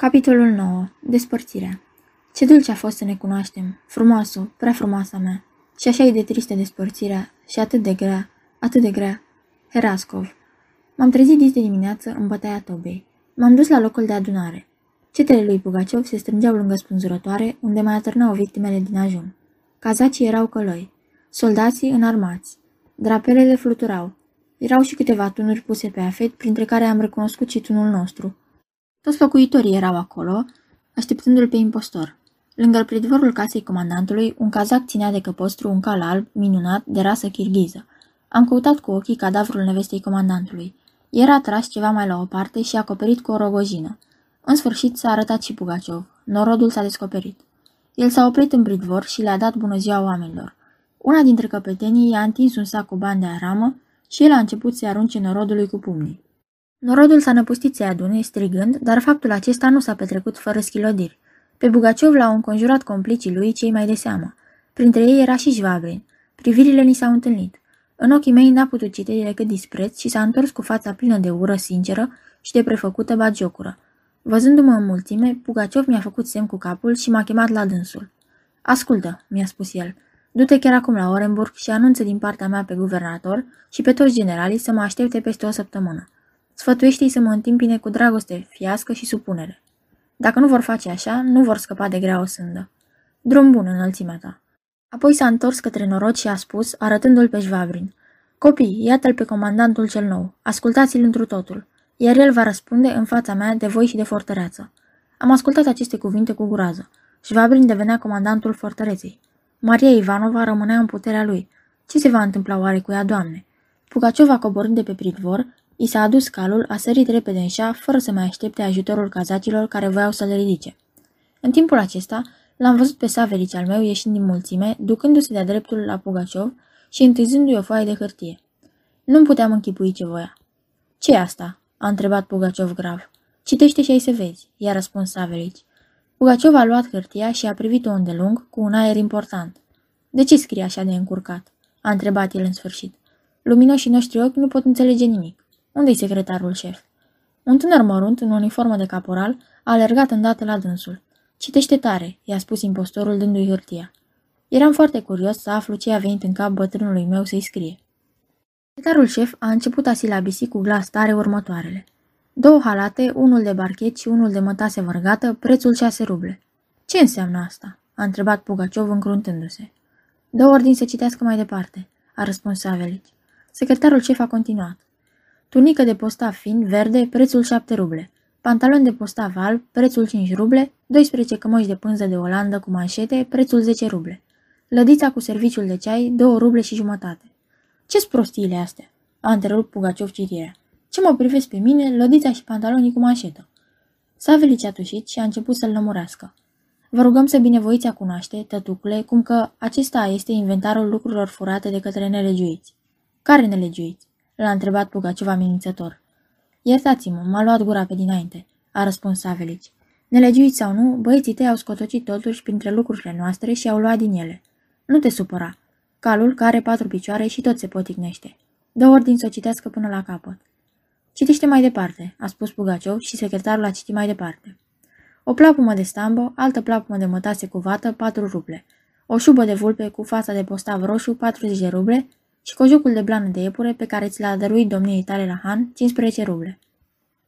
Capitolul 9. Despărțirea Ce dulce a fost să ne cunoaștem, frumoasă, prea frumoasa mea. Și așa e de tristă despărțirea și atât de grea, atât de grea. Herascov. M-am trezit dis de dimineață în bătaia Tobei. M-am dus la locul de adunare. Cetele lui Pugaciov se strângeau lângă spânzurătoare, unde mai atârnau victimele din ajun. Cazacii erau călăi, soldații înarmați. Drapelele fluturau. Erau și câteva tunuri puse pe afet, printre care am recunoscut și tunul nostru, toți locuitorii erau acolo, așteptându-l pe impostor. Lângă pridvorul casei comandantului, un cazac ținea de căpostru un cal alb, minunat, de rasă chirghiză. Am căutat cu ochii cadavrul nevestei comandantului. Era tras ceva mai la o parte și acoperit cu o rogojină. În sfârșit s-a arătat și Pugaciov. Norodul s-a descoperit. El s-a oprit în pridvor și le-a dat bună ziua oamenilor. Una dintre căpetenii i-a întins un sac cu bani de aramă și el a început să-i arunce norodului cu pumnii. Norodul s-a năpustit să-i adune, strigând, dar faptul acesta nu s-a petrecut fără schilodiri. Pe Bugaciov l-au înconjurat complicii lui cei mai de seamă. Printre ei era și Jvabrin. Privirile ni s-au întâlnit. În ochii mei n-a putut citi decât dispreț și s-a întors cu fața plină de ură sinceră și de prefăcută bagiocură. Văzându-mă în mulțime, Pugaciov mi-a făcut semn cu capul și m-a chemat la dânsul. Ascultă, mi-a spus el, du-te chiar acum la Orenburg și anunță din partea mea pe guvernator și pe toți generalii să mă aștepte peste o săptămână. Sfătuiește-i să mă întimpine cu dragoste, fiască și supunere. Dacă nu vor face așa, nu vor scăpa de grea o sândă. Drum bun, înălțimea ta. Apoi s-a întors către norod și a spus, arătându-l pe Jvabrin. Copii, iată-l pe comandantul cel nou, ascultați-l întru totul, iar el va răspunde în fața mea de voi și de fortăreață. Am ascultat aceste cuvinte cu groază. Jvabrin devenea comandantul fortăreței. Maria Ivanova rămânea în puterea lui. Ce se va întâmpla oare cu ea, doamne? Pugaciova coborând de pe pridvor, I s-a adus calul, a sărit repede în șa, fără să mai aștepte ajutorul cazacilor care voiau să le ridice. În timpul acesta, l-am văzut pe Saverici al meu ieșind din mulțime, ducându-se de-a dreptul la Pugaciov și întârzându-i o foaie de hârtie. Nu puteam închipui ce voia. ce asta?" a întrebat Pugaciov grav. Citește și ai să vezi," i-a răspuns Saverici. Pugaciov a luat hârtia și a privit-o îndelung, cu un aer important. De ce scrie așa de încurcat?" a întrebat el în sfârșit. Luminoșii noștri ochi nu pot înțelege nimic. Unde-i secretarul șef? Un tânăr mărunt, în uniformă de caporal, a alergat îndată la dânsul. Citește tare, i-a spus impostorul dându-i hârtia. Eram foarte curios să aflu ce a venit în cap bătrânului meu să-i scrie. Secretarul șef a început a silabisi cu glas tare următoarele. Două halate, unul de barchet și unul de mătase vărgată, prețul șase ruble. Ce înseamnă asta? a întrebat Pugaciov încruntându-se. Dă ordin să citească mai departe, a răspuns Savelici. Secretarul șef a continuat. Tunică de postav fin, verde, prețul 7 ruble. Pantalon de postav alb, prețul 5 ruble. 12 cămăși de pânză de Olandă cu manșete, prețul 10 ruble. Lădița cu serviciul de ceai, 2 ruble și jumătate. Ce-s prostiile astea? A întrerupt Pugaciov citirea. Ce mă privesc pe mine, lădița și pantalonii cu manșetă? Savelici a tușit și a început să-l lămurească. Vă rugăm să binevoiți a cunoaște, tătucule, cum că acesta este inventarul lucrurilor furate de către nelegiuiți. Care nelegiuiți? L-a întrebat Pugaciov amenințător. Iertați-mă, m-a luat gura pe dinainte, a răspuns Savelici. Nelegiuiți sau nu, băieții tăi au scotocit totuși printre lucrurile noastre și au luat din ele. Nu te supăra. Calul, care are patru picioare și tot se poticnește. Dă ordin să o citească până la capăt. Citește mai departe, a spus Pugaciov și secretarul a citit mai departe. O plapumă de stambă, altă plapumă de mătase cu vată, 4 ruble. O șubă de vulpe cu fața de postav roșu, 40 de ruble și cojocul de blană de iepure pe care ți l-a dăruit domniei tale la Han, 15 ruble.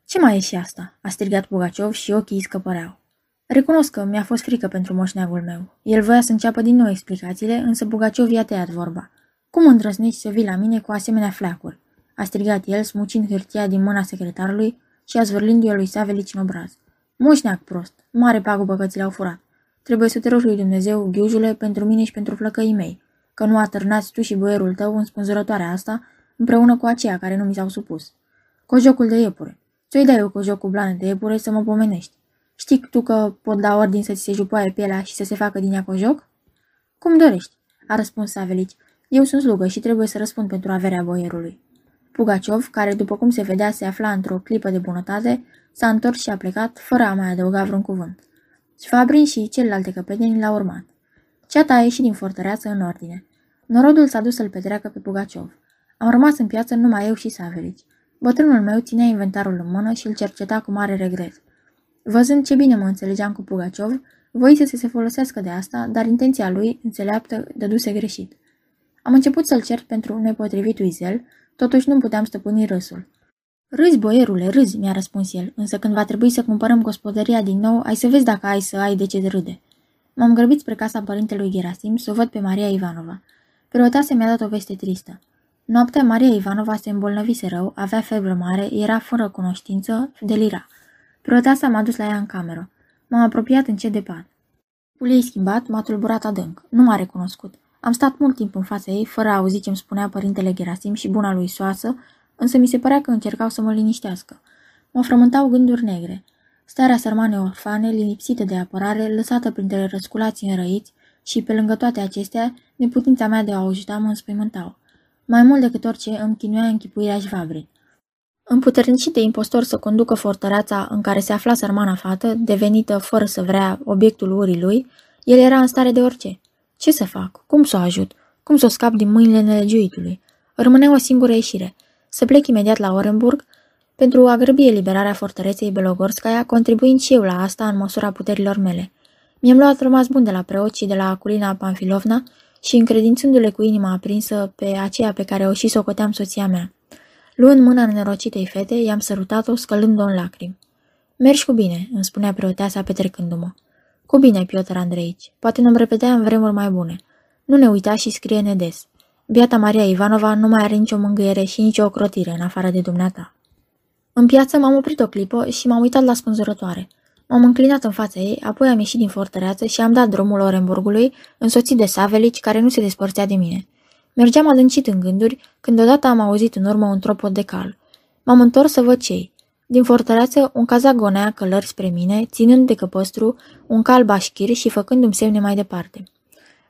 Ce mai e și asta?" a strigat Pugaciov și ochii îi scăpăreau. Recunosc că mi-a fost frică pentru moșneagul meu. El voia să înceapă din nou explicațiile, însă Pugaciov i-a tăiat vorba. Cum îndrăznești să vii la mine cu asemenea fleacuri?" a strigat el, smucind hârtia din mâna secretarului și a zvârlindu-i lui Savelici în obraz. Moșneag prost, mare pagubă că ți l-au furat. Trebuie să te rogi lui Dumnezeu, ghiujule, pentru mine și pentru flăcăii mei că nu atârnați tu și boierul tău în spânzurătoarea asta, împreună cu aceia care nu mi s-au supus. Cojocul de iepure. Ce-i dai eu cojoc cu blane de iepure să mă pomenești? Știi tu că pot da ordin să ți se jupoaie pielea și să se facă din ea cojoc? Cum dorești, a răspuns Savelici. Eu sunt slugă și trebuie să răspund pentru averea boierului. Pugaciov, care după cum se vedea se afla într-o clipă de bunătate, s-a întors și a plecat, fără a mai adăuga vreun cuvânt. Fabrin și celelalte căpeteni l-au urmat. Ceata a ieșit din fortăreață în ordine. Norodul s-a dus să-l petreacă pe Pugaciov. Am rămas în piață numai eu și Savelici. Bătrânul meu ținea inventarul în mână și îl cerceta cu mare regret. Văzând ce bine mă înțelegeam cu Pugaciov, voi să se folosească de asta, dar intenția lui, înțeleaptă, dăduse greșit. Am început să-l cert pentru nepotrivitul zel, totuși nu puteam stăpâni râsul. Râzi, boierule, râzi, mi-a răspuns el, însă când va trebui să cumpărăm gospodăria din nou, ai să vezi dacă ai să ai de ce de râde. M-am grăbit spre casa părintelui Gerasim să o văd pe Maria Ivanova. Preotase mi-a dat o veste tristă. Noaptea, Maria Ivanova se îmbolnăvise rău, avea febră mare, era fără cunoștință, delira. Preotasa m-a dus la ea în cameră. M-am apropiat încet de pat. Pul ei schimbat m-a tulburat adânc. Nu m-a recunoscut. Am stat mult timp în fața ei, fără a auzi ce-mi spunea părintele Gerasim și buna lui soasă, însă mi se părea că încercau să mă liniștească. Mă frământau gânduri negre. Starea sărmane orfane, lipsită de apărare, lăsată printre răsculații înrăiți și, pe lângă toate acestea, neputința mea de a o ajuta mă înspăimântau. Mai mult decât orice îmi chinuia închipuirea șvabrii. Împuternicit de impostor să conducă fortăreața în care se afla sărmana fată, devenită, fără să vrea, obiectul urii lui, el era în stare de orice. Ce să fac? Cum să o ajut? Cum să o scap din mâinile nelegiuitului? Rămânea o singură ieșire. Să plec imediat la Orenburg pentru a grăbi eliberarea fortăreței Belogorskaya, contribuind și eu la asta în măsura puterilor mele. Mi-am luat rămas bun de la preot și de la Aculina Panfilovna și încredințându-le cu inima aprinsă pe aceea pe care o și socoteam soția mea. Luând mâna nenorocitei fete, i-am sărutat-o, scălând-o în lacrimi. Mergi cu bine, îmi spunea preoteasa petrecându-mă. Cu bine, Piotr Andreici, poate nu-mi repetea în vremuri mai bune. Nu ne uita și scrie-ne des. Biata Maria Ivanova nu mai are nicio mângâiere și nicio ocrotire în afară de dumneata. În piață m-am oprit o clipă și m-am uitat la spânzurătoare. M-am înclinat în fața ei, apoi am ieșit din fortăreață și am dat drumul Orenburgului, însoțit de Savelici, care nu se despărțea de mine. Mergeam adâncit în gânduri, când odată am auzit în urmă un tropot de cal. M-am întors să văd cei. Din fortăreață, un cazac gonea călări spre mine, ținând de căpăstru un cal bașchir și făcându-mi semne mai departe.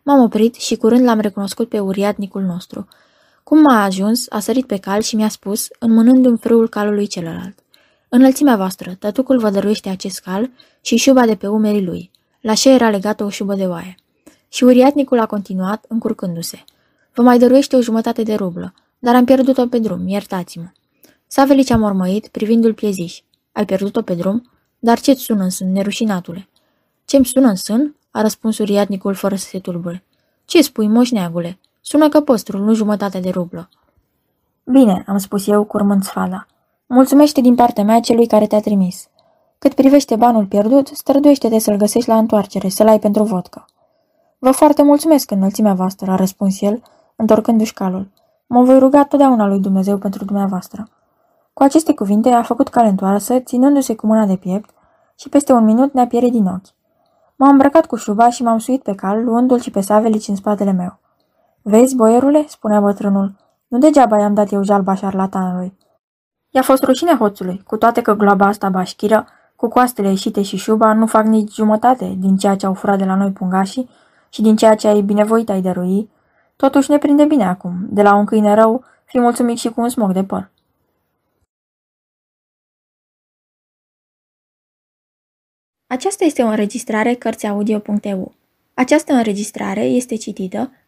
M-am oprit și curând l-am recunoscut pe uriatnicul nostru. Cum m-a ajuns, a sărit pe cal și mi-a spus, înmânându-mi frâul calului celălalt. Înălțimea voastră, tătucul vă dăruiește acest cal și șuba de pe umerii lui. La ce era legată o șubă de oaie. Și uriatnicul a continuat, încurcându-se. Vă mai dăruiește o jumătate de rublă, dar am pierdut-o pe drum, iertați-mă. Savelici a mormăit, privindu-l plieziș. Ai pierdut-o pe drum? Dar ce-ți sună în sân, nerușinatule? Ce-mi sună în sân? a răspuns uriatnicul fără să se tulbure. Ce spui, moșneagule? Sună că păstrul, nu jumătate de rublă. Bine, am spus eu, curmând sfala. Mulțumește din partea mea celui care te-a trimis. Cât privește banul pierdut, străduiește-te să-l găsești la întoarcere, să-l ai pentru vodcă. Vă foarte mulțumesc înălțimea voastră, a răspuns el, întorcându-și calul. Mă voi ruga totdeauna lui Dumnezeu pentru dumneavoastră. Cu aceste cuvinte a făcut cale întoarsă, ținându-se cu mâna de piept și peste un minut ne-a pierit din ochi. M-am îmbrăcat cu șuba și m-am suit pe cal, luându-l și pe Savelici în spatele meu. Vezi, boierule?" spunea bătrânul. Nu degeaba i-am dat eu jalba șarlatanului. I-a fost rușine hoțului, cu toate că gloaba asta bașchiră, cu coastele ieșite și șuba, nu fac nici jumătate din ceea ce au furat de la noi pungașii și din ceea ce ai binevoit ai dărui, totuși ne prinde bine acum, de la un câine rău, fi mulțumit și cu un smog de păr. Aceasta este o înregistrare Cărțiaudio.eu. Această înregistrare este citită